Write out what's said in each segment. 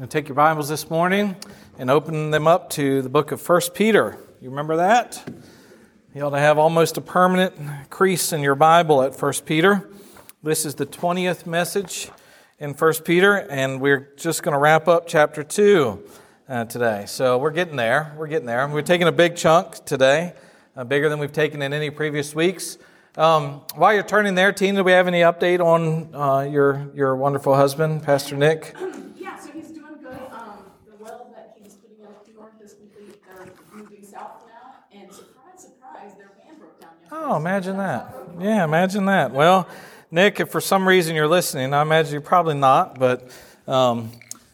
to take your Bibles this morning and open them up to the book of 1 Peter. You remember that? You ought to have almost a permanent crease in your Bible at 1 Peter. This is the 20th message in 1 Peter, and we're just going to wrap up chapter 2 uh, today. So we're getting there. We're getting there. We're taking a big chunk today, uh, bigger than we've taken in any previous weeks. Um, while you're turning there, Tina, do we have any update on uh, your your wonderful husband, Pastor Nick? Yeah, so he's doing good. Um, the well that he was putting in up north is complete. They're moving south now, and surprise, surprise, their van broke down yesterday. Oh, imagine that. Yeah, imagine that. Well, Nick, if for some reason you're listening, I imagine you're probably not, but um,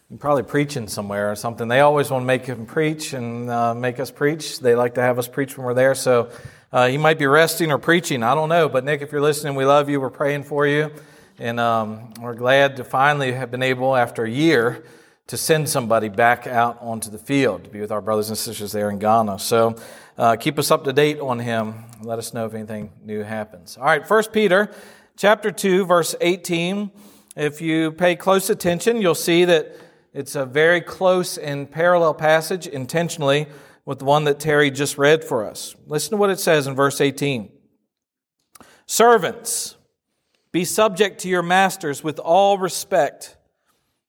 you're probably preaching somewhere or something. They always want to make him preach and uh, make us preach. They like to have us preach when we're there. So uh, he might be resting or preaching. I don't know. But Nick, if you're listening, we love you. We're praying for you. And um, we're glad to finally have been able, after a year, to send somebody back out onto the field to be with our brothers and sisters there in Ghana. So uh, keep us up to date on him. Let us know if anything new happens. All right, First Peter chapter 2, verse 18. If you pay close attention, you'll see that it's a very close and parallel passage intentionally with the one that Terry just read for us. Listen to what it says in verse 18 Servants, be subject to your masters with all respect,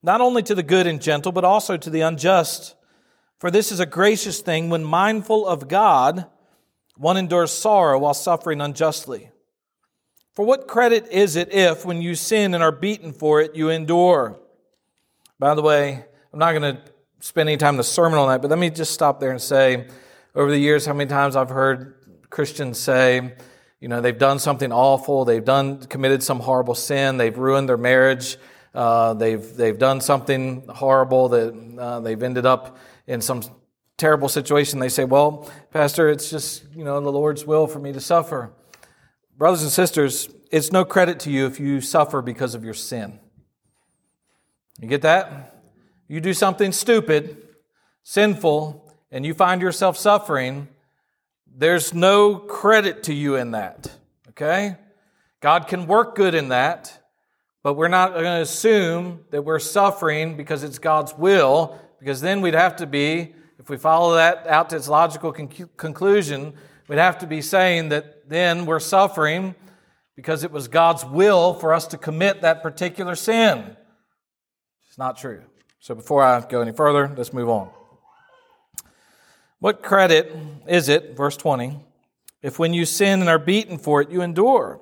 not only to the good and gentle, but also to the unjust. For this is a gracious thing when mindful of God, one endures sorrow while suffering unjustly. For what credit is it if, when you sin and are beaten for it, you endure? By the way, I'm not going to spend any time in the sermon on that, but let me just stop there and say, over the years, how many times I've heard Christians say, you know, they've done something awful, they've done committed some horrible sin, they've ruined their marriage, uh, they've they've done something horrible that uh, they've ended up in some terrible situation. They say, "Well, Pastor, it's just you know the Lord's will for me to suffer." Brothers and sisters, it's no credit to you if you suffer because of your sin. You get that? You do something stupid, sinful, and you find yourself suffering, there's no credit to you in that. Okay? God can work good in that, but we're not going to assume that we're suffering because it's God's will, because then we'd have to be, if we follow that out to its logical con- conclusion, we'd have to be saying that then we're suffering because it was God's will for us to commit that particular sin. It's not true. So before I go any further, let's move on. What credit is it, verse 20, if when you sin and are beaten for it, you endure?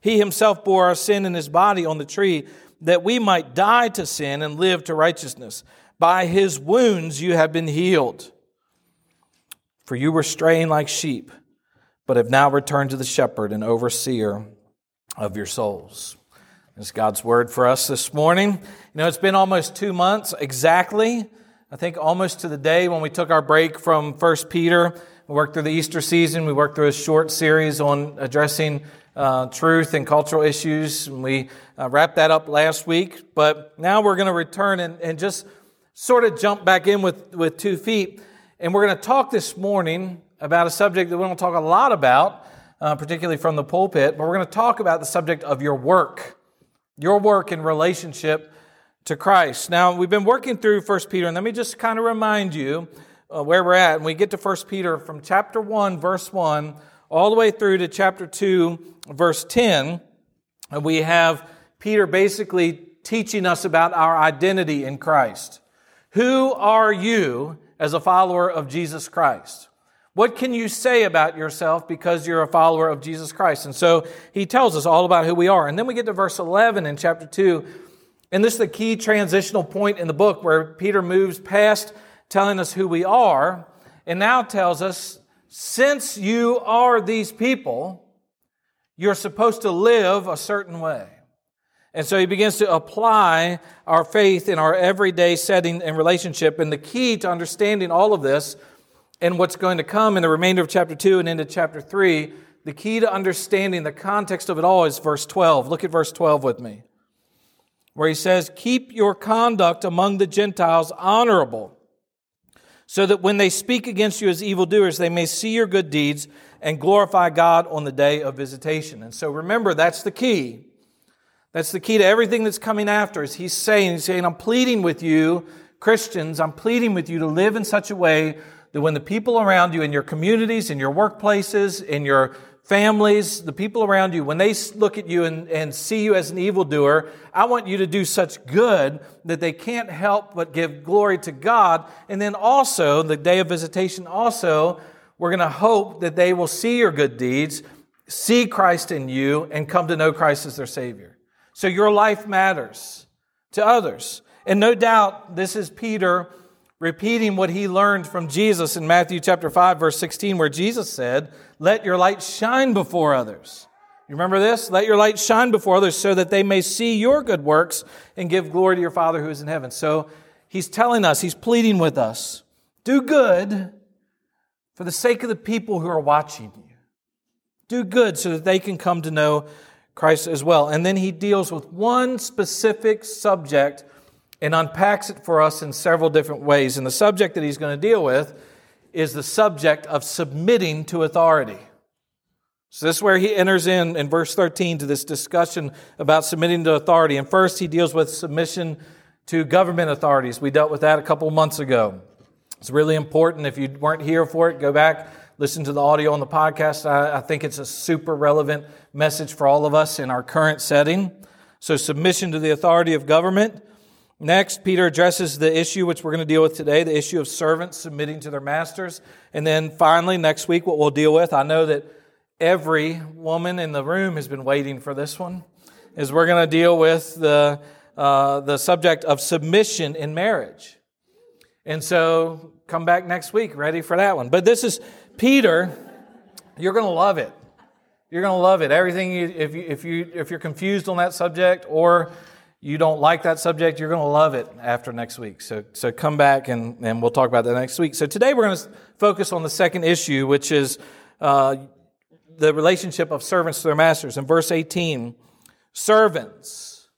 He himself bore our sin in his body on the tree, that we might die to sin and live to righteousness. By his wounds you have been healed. For you were straying like sheep, but have now returned to the shepherd and overseer of your souls. It's God's word for us this morning. You know, it's been almost two months exactly I think almost to the day when we took our break from First Peter. We worked through the Easter season. We worked through a short series on addressing uh, truth and cultural issues. And we uh, wrapped that up last week. But now we're going to return and, and just sort of jump back in with, with two feet. And we're going to talk this morning about a subject that we don't talk a lot about, uh, particularly from the pulpit, but we're going to talk about the subject of your work. Your work in relationship to Christ. Now, we've been working through 1 Peter, and let me just kind of remind you uh, where we're at. And we get to 1 Peter from chapter 1, verse 1, all the way through to chapter 2, verse 10. We have Peter basically teaching us about our identity in Christ. Who are you as a follower of Jesus Christ? What can you say about yourself because you're a follower of Jesus Christ? And so he tells us all about who we are. And then we get to verse 11 in chapter 2, and this is the key transitional point in the book where Peter moves past telling us who we are and now tells us since you are these people, you're supposed to live a certain way. And so he begins to apply our faith in our everyday setting and relationship. And the key to understanding all of this and what's going to come in the remainder of chapter 2 and into chapter 3, the key to understanding the context of it all is verse 12. Look at verse 12 with me, where he says, Keep your conduct among the Gentiles honorable, so that when they speak against you as evildoers, they may see your good deeds and glorify God on the day of visitation. And so remember, that's the key. That's the key to everything that's coming after. Is he's saying, he's saying, I'm pleading with you, Christians, I'm pleading with you to live in such a way that when the people around you in your communities, in your workplaces, in your families, the people around you, when they look at you and, and see you as an evildoer, I want you to do such good that they can't help but give glory to God. And then also, the day of visitation, also, we're going to hope that they will see your good deeds, see Christ in you, and come to know Christ as their Savior. So your life matters to others. And no doubt this is Peter repeating what he learned from Jesus in Matthew chapter 5 verse 16 where Jesus said, "Let your light shine before others." You remember this? Let your light shine before others so that they may see your good works and give glory to your Father who is in heaven. So he's telling us, he's pleading with us, do good for the sake of the people who are watching you. Do good so that they can come to know Christ as well. And then he deals with one specific subject and unpacks it for us in several different ways. And the subject that he's going to deal with is the subject of submitting to authority. So this is where he enters in in verse 13 to this discussion about submitting to authority. And first he deals with submission to government authorities. We dealt with that a couple months ago. It's really important. If you weren't here for it, go back listen to the audio on the podcast. I, I, think it's a super relevant message for all of us in our current setting. So, submission to the authority of government. Next, Peter addresses the issue which we're going to deal with today the issue of servants submitting to their masters. And then finally, next week, what we'll deal with. I know that every woman in the room has been waiting for this one, is we're going to deal with the, uh, the subject of submission in marriage. And so, come back next week ready for that one. But this is Peter, you're going to love it. You're going to love it. Everything, you, if, you, if, you, if you're confused on that subject or you don't like that subject, you're going to love it after next week. So, so come back and, and we'll talk about that next week. So today we're going to focus on the second issue, which is uh, the relationship of servants to their masters. In verse 18, servants,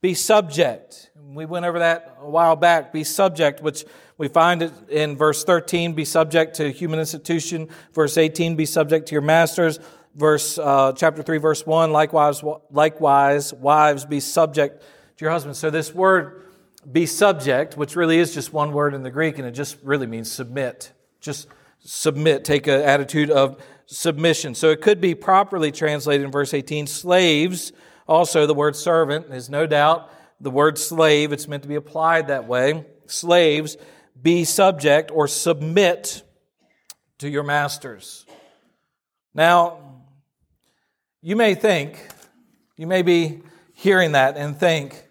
be subject. We went over that a while back. Be subject, which we find it in verse 13, be subject to human institution. Verse 18, be subject to your masters. Verse, uh, chapter 3, verse 1, likewise, likewise, wives, be subject to your husbands. So this word, be subject, which really is just one word in the Greek, and it just really means submit. Just submit, take an attitude of submission. So it could be properly translated in verse 18, slaves. Also, the word servant is no doubt the word slave. It's meant to be applied that way. Slaves, be subject or submit to your masters. Now, you may think, you may be hearing that and think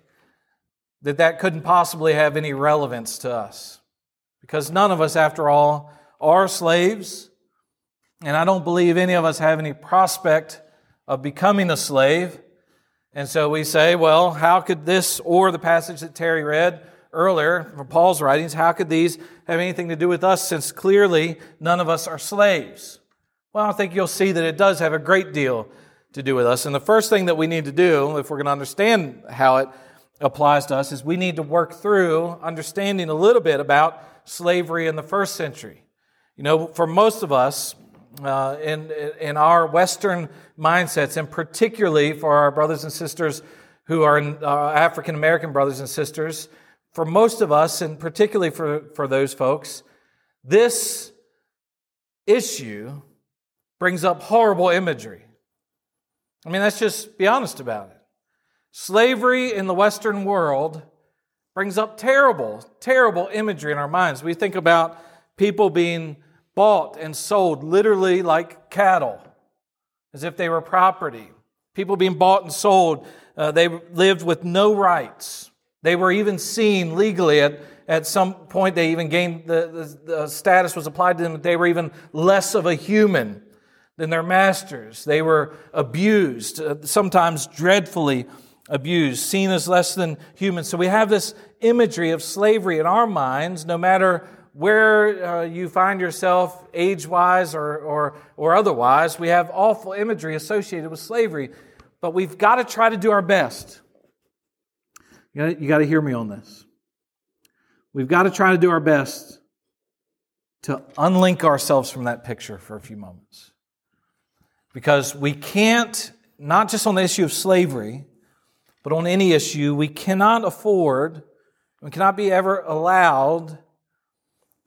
that that couldn't possibly have any relevance to us. Because none of us, after all, are slaves. And I don't believe any of us have any prospect of becoming a slave. And so we say, well, how could this or the passage that Terry read earlier from Paul's writings, how could these have anything to do with us since clearly none of us are slaves? Well, I think you'll see that it does have a great deal to do with us. And the first thing that we need to do, if we're going to understand how it applies to us, is we need to work through understanding a little bit about slavery in the first century. You know, for most of us, uh, in, in our Western mindsets, and particularly for our brothers and sisters who are uh, African American brothers and sisters, for most of us, and particularly for, for those folks, this issue brings up horrible imagery. I mean, let's just be honest about it. Slavery in the Western world brings up terrible, terrible imagery in our minds. We think about people being bought and sold literally like cattle, as if they were property. People being bought and sold, uh, they lived with no rights. They were even seen legally at, at some point, they even gained the, the, the status was applied to them they were even less of a human than their masters. They were abused, uh, sometimes dreadfully abused, seen as less than human. So we have this imagery of slavery in our minds, no matter where uh, you find yourself age wise or, or, or otherwise. We have awful imagery associated with slavery, but we've got to try to do our best. You got to hear me on this. We've got to try to do our best to unlink ourselves from that picture for a few moments. Because we can't, not just on the issue of slavery, but on any issue, we cannot afford, we cannot be ever allowed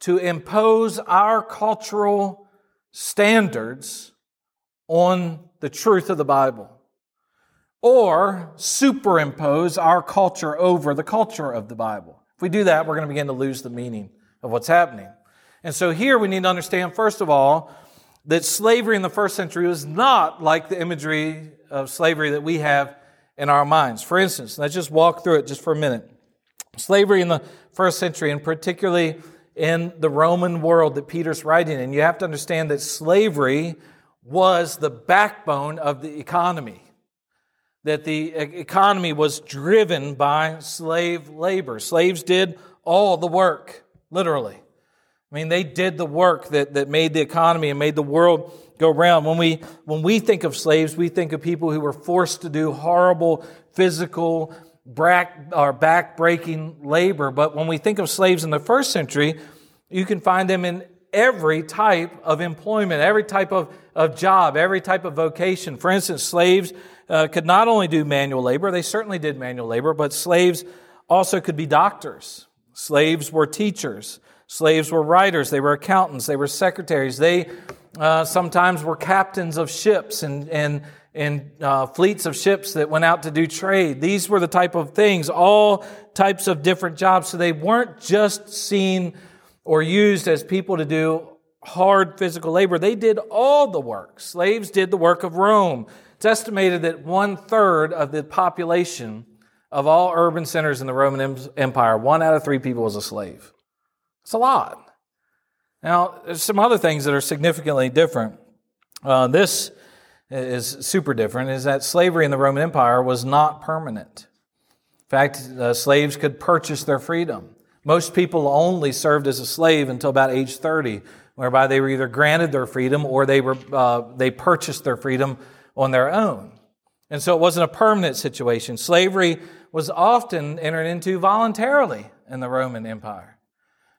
to impose our cultural standards on the truth of the Bible or superimpose our culture over the culture of the Bible. If we do that, we're going to begin to lose the meaning of what's happening. And so here we need to understand, first of all, that slavery in the first century was not like the imagery of slavery that we have in our minds. For instance, let's just walk through it just for a minute. Slavery in the first century, and particularly in the Roman world that Peter's writing in, you have to understand that slavery was the backbone of the economy. That the economy was driven by slave labor. Slaves did all the work, literally. I mean, they did the work that, that made the economy and made the world go round. When we, when we think of slaves, we think of people who were forced to do horrible physical back, or back-breaking labor. But when we think of slaves in the first century, you can find them in every type of employment, every type of, of job, every type of vocation. For instance, slaves uh, could not only do manual labor, they certainly did manual labor, but slaves also could be doctors. Slaves were teachers. Slaves were writers. They were accountants. They were secretaries. They uh, sometimes were captains of ships and, and, and uh, fleets of ships that went out to do trade. These were the type of things, all types of different jobs. So they weren't just seen or used as people to do hard physical labor. They did all the work. Slaves did the work of Rome. It's estimated that one third of the population of all urban centers in the Roman Empire, one out of three people was a slave. It's a lot. Now, there's some other things that are significantly different. Uh, this is super different, is that slavery in the Roman Empire was not permanent. In fact, uh, slaves could purchase their freedom. Most people only served as a slave until about age 30, whereby they were either granted their freedom or they, were, uh, they purchased their freedom on their own. And so it wasn't a permanent situation. Slavery was often entered into voluntarily in the Roman Empire.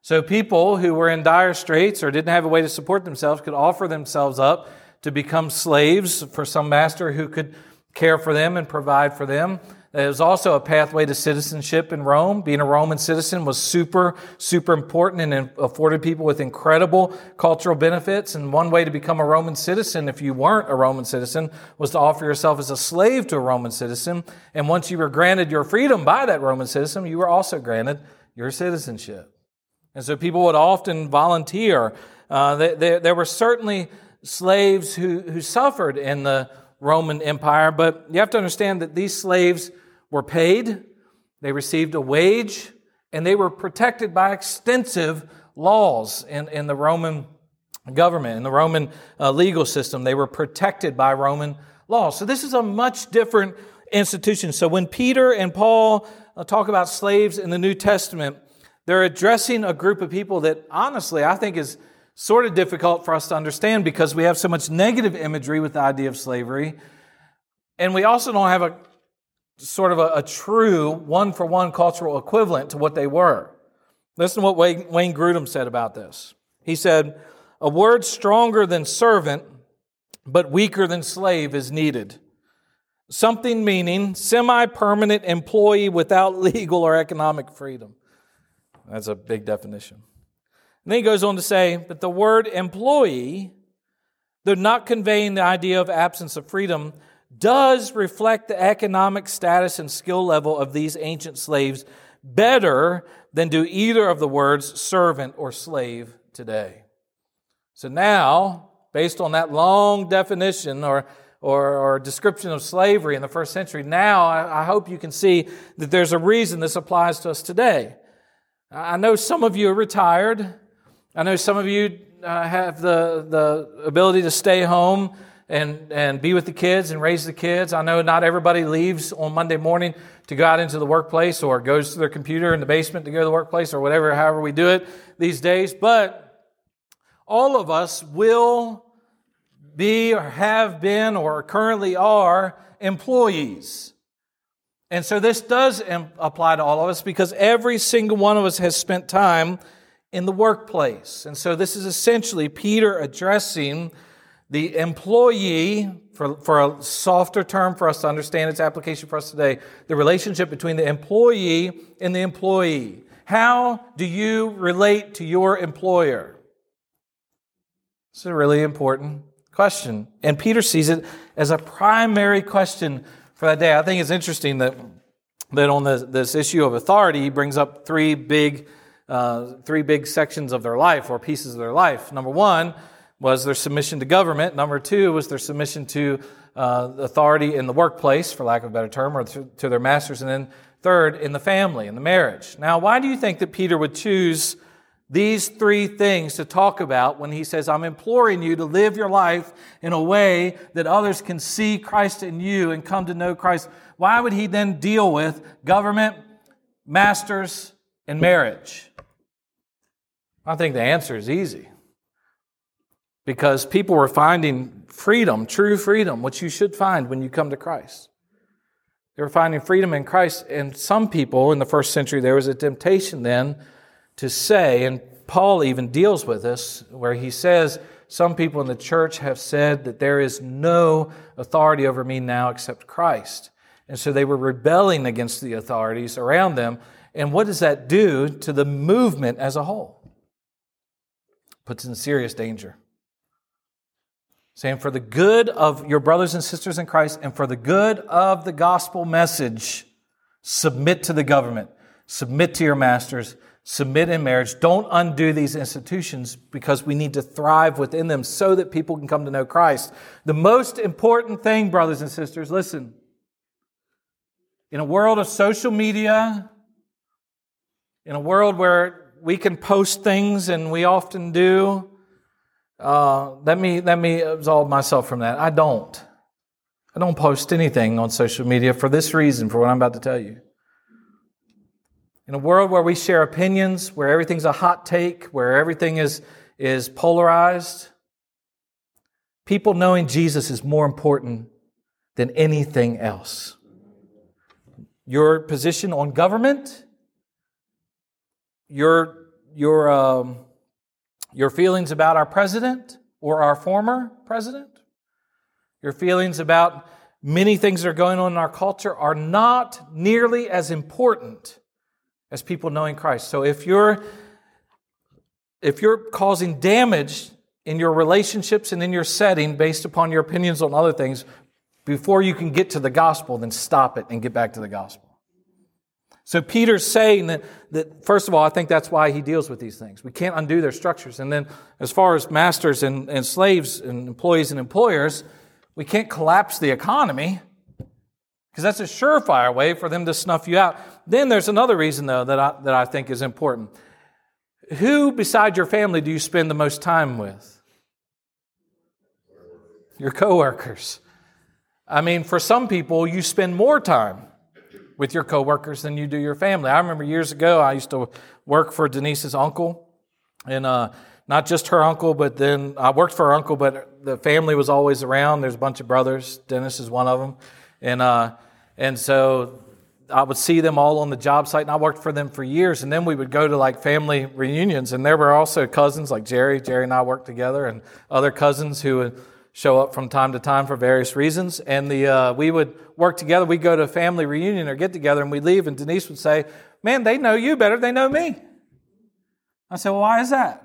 So people who were in dire straits or didn't have a way to support themselves could offer themselves up to become slaves for some master who could care for them and provide for them. There was also a pathway to citizenship in Rome. Being a Roman citizen was super, super important and afforded people with incredible cultural benefits. And one way to become a Roman citizen, if you weren't a Roman citizen, was to offer yourself as a slave to a Roman citizen. And once you were granted your freedom by that Roman citizen, you were also granted your citizenship. And so people would often volunteer. Uh, there, there were certainly slaves who, who suffered in the Roman Empire, but you have to understand that these slaves were paid, they received a wage, and they were protected by extensive laws in, in the Roman government, in the Roman uh, legal system. They were protected by Roman law. So this is a much different institution. So when Peter and Paul uh, talk about slaves in the New Testament, they're addressing a group of people that honestly I think is sort of difficult for us to understand because we have so much negative imagery with the idea of slavery. And we also don't have a sort of a, a true one for one cultural equivalent to what they were. Listen to what Wayne, Wayne Grudem said about this. He said, A word stronger than servant, but weaker than slave is needed. Something meaning semi permanent employee without legal or economic freedom. That's a big definition. And then he goes on to say that the word employee, though not conveying the idea of absence of freedom, does reflect the economic status and skill level of these ancient slaves better than do either of the words servant or slave today. So now, based on that long definition or, or, or description of slavery in the first century, now I, I hope you can see that there's a reason this applies to us today. I know some of you are retired. I know some of you uh, have the, the ability to stay home and, and be with the kids and raise the kids. I know not everybody leaves on Monday morning to go out into the workplace or goes to their computer in the basement to go to the workplace or whatever, however we do it these days. But all of us will be or have been or currently are employees. And so this does apply to all of us because every single one of us has spent time in the workplace. And so this is essentially Peter addressing the employee, for, for a softer term for us to understand its application for us today, the relationship between the employee and the employee. How do you relate to your employer? It's a really important question. And Peter sees it as a primary question for that day. I think it's interesting that, that on this, this issue of authority, he brings up three big, uh, three big sections of their life or pieces of their life. Number one was their submission to government. Number two was their submission to uh, authority in the workplace, for lack of a better term, or to, to their masters. And then third, in the family, in the marriage. Now, why do you think that Peter would choose these three things to talk about when he says, I'm imploring you to live your life in a way that others can see Christ in you and come to know Christ. Why would he then deal with government, masters, and marriage? I think the answer is easy. Because people were finding freedom, true freedom, which you should find when you come to Christ. They were finding freedom in Christ. And some people in the first century, there was a temptation then to say, and Paul even deals with this, where he says, Some people in the church have said that there is no authority over me now except Christ. And so they were rebelling against the authorities around them. And what does that do to the movement as a whole? Puts in serious danger. Saying, for the good of your brothers and sisters in Christ and for the good of the gospel message, submit to the government, submit to your masters, submit in marriage. Don't undo these institutions because we need to thrive within them so that people can come to know Christ. The most important thing, brothers and sisters, listen. In a world of social media, in a world where we can post things and we often do, uh, let me let me absolve myself from that. I don't. I don't post anything on social media for this reason, for what I'm about to tell you. In a world where we share opinions, where everything's a hot take, where everything is, is polarized, people knowing Jesus is more important than anything else. Your position on government, your, your, um, your feelings about our president or our former president, your feelings about many things that are going on in our culture are not nearly as important as people knowing Christ. So if you're if you're causing damage in your relationships and in your setting based upon your opinions on other things before you can get to the gospel, then stop it and get back to the gospel. So Peter's saying that, that, first of all, I think that's why he deals with these things. We can't undo their structures. And then as far as masters and, and slaves and employees and employers, we can't collapse the economy because that's a surefire way for them to snuff you out. Then there's another reason, though, that I, that I think is important. Who beside your family do you spend the most time with? Your coworkers. I mean, for some people, you spend more time with your coworkers than you do your family. I remember years ago, I used to work for Denise's uncle, and uh, not just her uncle, but then I worked for her uncle, but the family was always around. There's a bunch of brothers. Dennis is one of them, and uh, and so I would see them all on the job site, and I worked for them for years. And then we would go to like family reunions, and there were also cousins like Jerry. Jerry and I worked together, and other cousins who would show up from time to time for various reasons. And the uh, we would work together. We'd go to a family reunion or get together, and we'd leave. And Denise would say, "Man, they know you better. They know me." I said, "Well, why is that?"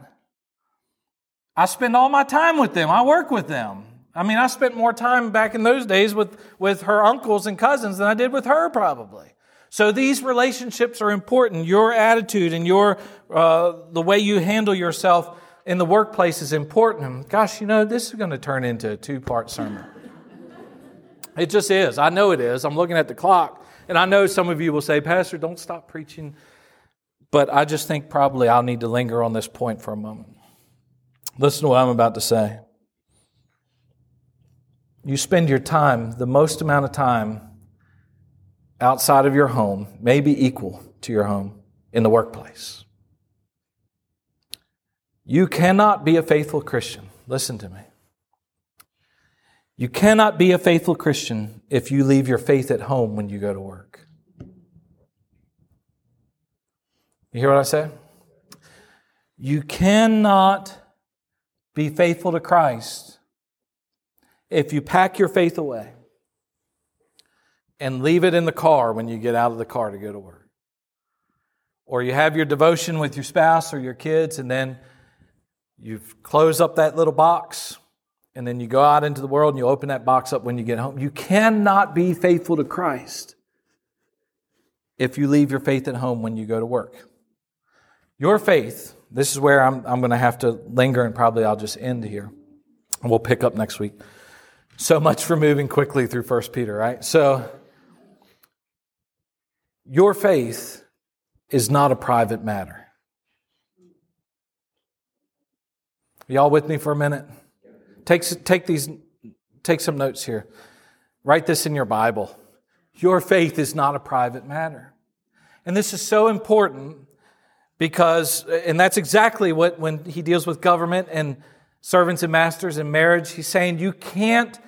I spend all my time with them. I work with them. I mean, I spent more time back in those days with, with her uncles and cousins than I did with her, probably. So these relationships are important. Your attitude and your uh, the way you handle yourself in the workplace is important. Gosh, you know, this is going to turn into a two part sermon. It just is. I know it is. I'm looking at the clock, and I know some of you will say, Pastor, don't stop preaching. But I just think probably I'll need to linger on this point for a moment. Listen to what I'm about to say. You spend your time, the most amount of time outside of your home, maybe equal to your home, in the workplace. You cannot be a faithful Christian. Listen to me. You cannot be a faithful Christian if you leave your faith at home when you go to work. You hear what I say? You cannot be faithful to Christ if you pack your faith away and leave it in the car when you get out of the car to go to work. Or you have your devotion with your spouse or your kids, and then you close up that little box, and then you go out into the world and you open that box up when you get home. You cannot be faithful to Christ if you leave your faith at home when you go to work. Your faith, this is where I'm, I'm going to have to linger, and probably I'll just end here. And we'll pick up next week. So much for moving quickly through 1 Peter, right? So, your faith is not a private matter. Y'all with me for a minute? Take, take, these, take some notes here. Write this in your Bible. Your faith is not a private matter. And this is so important because, and that's exactly what, when he deals with government and servants and masters and marriage, he's saying you can't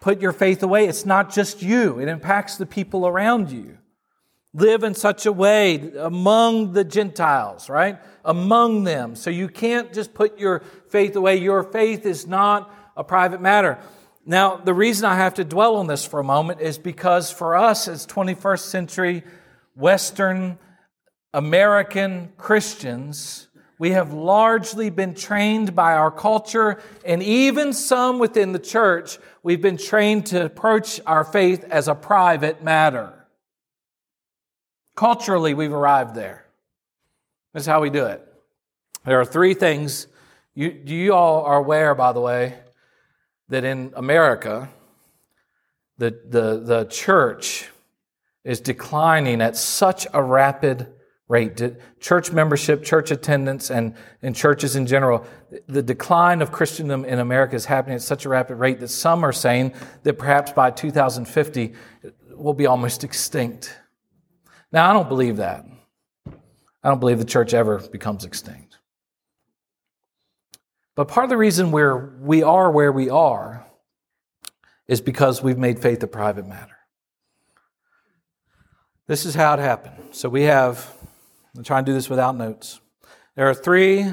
put your faith away. It's not just you, it impacts the people around you. Live in such a way among the Gentiles, right? Among them. So you can't just put your faith away. Your faith is not a private matter. Now, the reason I have to dwell on this for a moment is because for us as 21st century Western American Christians, we have largely been trained by our culture and even some within the church, we've been trained to approach our faith as a private matter. Culturally, we've arrived there. That's how we do it. There are three things. You, you all are aware, by the way, that in America, the, the, the church is declining at such a rapid rate. Church membership, church attendance, and, and churches in general, the decline of Christendom in America is happening at such a rapid rate that some are saying that perhaps by 2050 we'll be almost extinct. Now, I don't believe that. I don't believe the church ever becomes extinct. But part of the reason we're, we are where we are is because we've made faith a private matter. This is how it happened. So we have I'm trying to do this without notes. There are three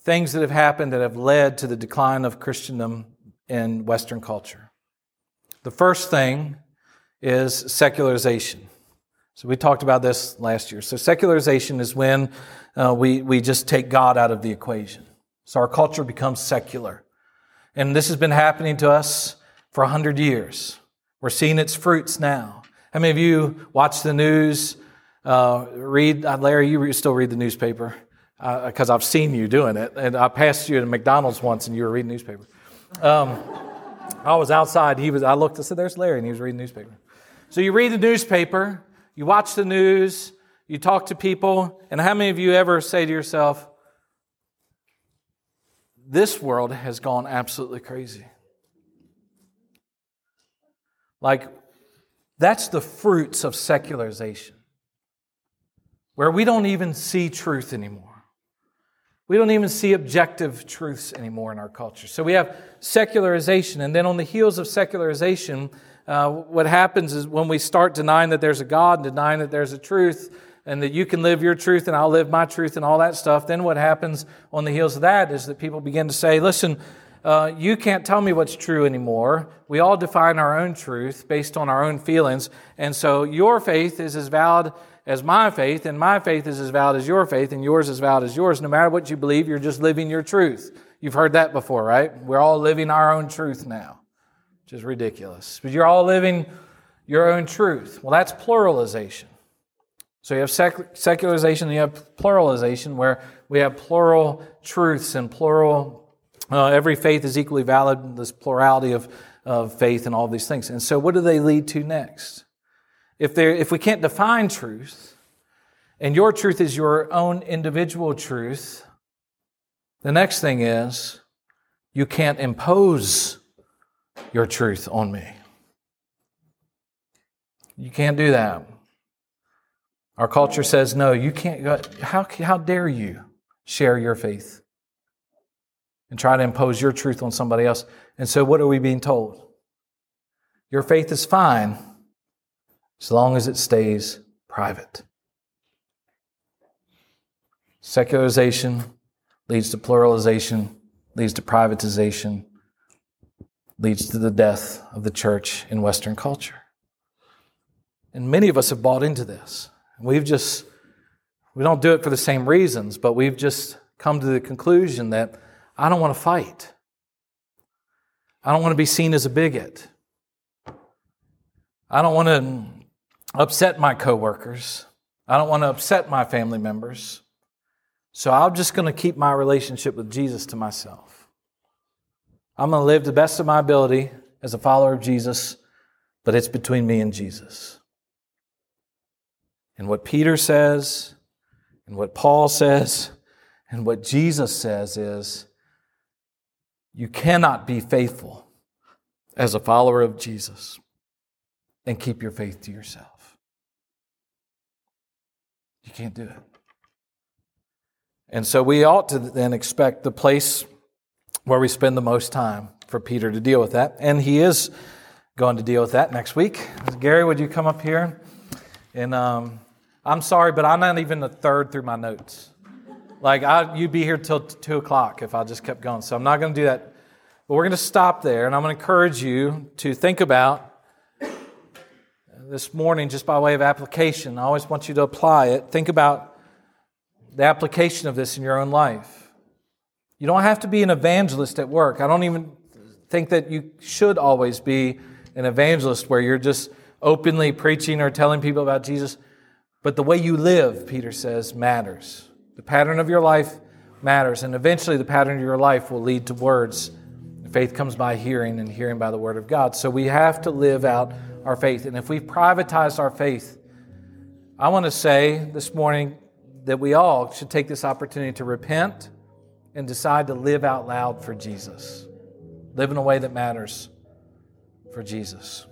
things that have happened that have led to the decline of Christendom in Western culture. The first thing is secularization. So we talked about this last year. So secularization is when uh, we, we just take God out of the equation. So our culture becomes secular. And this has been happening to us for a hundred years. We're seeing its fruits now. How many of you watch the news uh, read, uh, Larry, you still read the newspaper because uh, I've seen you doing it. And I passed you at McDonald's once and you were reading newspaper. Um, I was outside. He was. I looked. I said, "There's Larry," and he was reading newspaper. So you read the newspaper, you watch the news, you talk to people, and how many of you ever say to yourself, "This world has gone absolutely crazy"? Like that's the fruits of secularization where we don't even see truth anymore. We don't even see objective truths anymore in our culture. So we have secularization, and then on the heels of secularization, uh, what happens is when we start denying that there's a God and denying that there's a truth, and that you can live your truth and I'll live my truth and all that stuff, then what happens on the heels of that is that people begin to say, listen, uh, you can't tell me what's true anymore. We all define our own truth based on our own feelings. And so your faith is as valid as my faith, and my faith is as valid as your faith, and yours is valid as yours. No matter what you believe, you're just living your truth. You've heard that before, right? We're all living our own truth now, which is ridiculous. But you're all living your own truth. Well, that's pluralization. So you have sec- secularization and you have pluralization, where we have plural truths and plural, uh, every faith is equally valid, this plurality of, of faith and all these things. And so, what do they lead to next? If, there, if we can't define truth, and your truth is your own individual truth, the next thing is you can't impose your truth on me. You can't do that. Our culture says, no, you can't. How, how dare you share your faith and try to impose your truth on somebody else? And so, what are we being told? Your faith is fine as long as it stays private. Secularization leads to pluralization, leads to privatization, leads to the death of the church in Western culture. And many of us have bought into this. We've just, we don't do it for the same reasons, but we've just come to the conclusion that I don't want to fight. I don't want to be seen as a bigot. I don't want to upset my coworkers. I don't want to upset my family members. So I'm just going to keep my relationship with Jesus to myself. I'm going to live the best of my ability as a follower of Jesus, but it's between me and Jesus. And what Peter says, and what Paul says, and what Jesus says is you cannot be faithful as a follower of Jesus and keep your faith to yourself. You can't do it. And so we ought to then expect the place where we spend the most time for Peter to deal with that. And he is going to deal with that next week. Gary, would you come up here? And um, I'm sorry, but I'm not even a third through my notes. Like, I, you'd be here till two o'clock if I just kept going. So I'm not going to do that. But we're going to stop there, and I'm going to encourage you to think about this morning, just by way of application. I always want you to apply it. Think about the application of this in your own life. You don't have to be an evangelist at work. I don't even think that you should always be an evangelist where you're just openly preaching or telling people about Jesus. But the way you live, Peter says, matters. The pattern of your life matters. And eventually, the pattern of your life will lead to words. Faith comes by hearing, and hearing by the word of God. So we have to live out our faith. And if we've privatized our faith, I want to say this morning that we all should take this opportunity to repent and decide to live out loud for Jesus. Live in a way that matters for Jesus.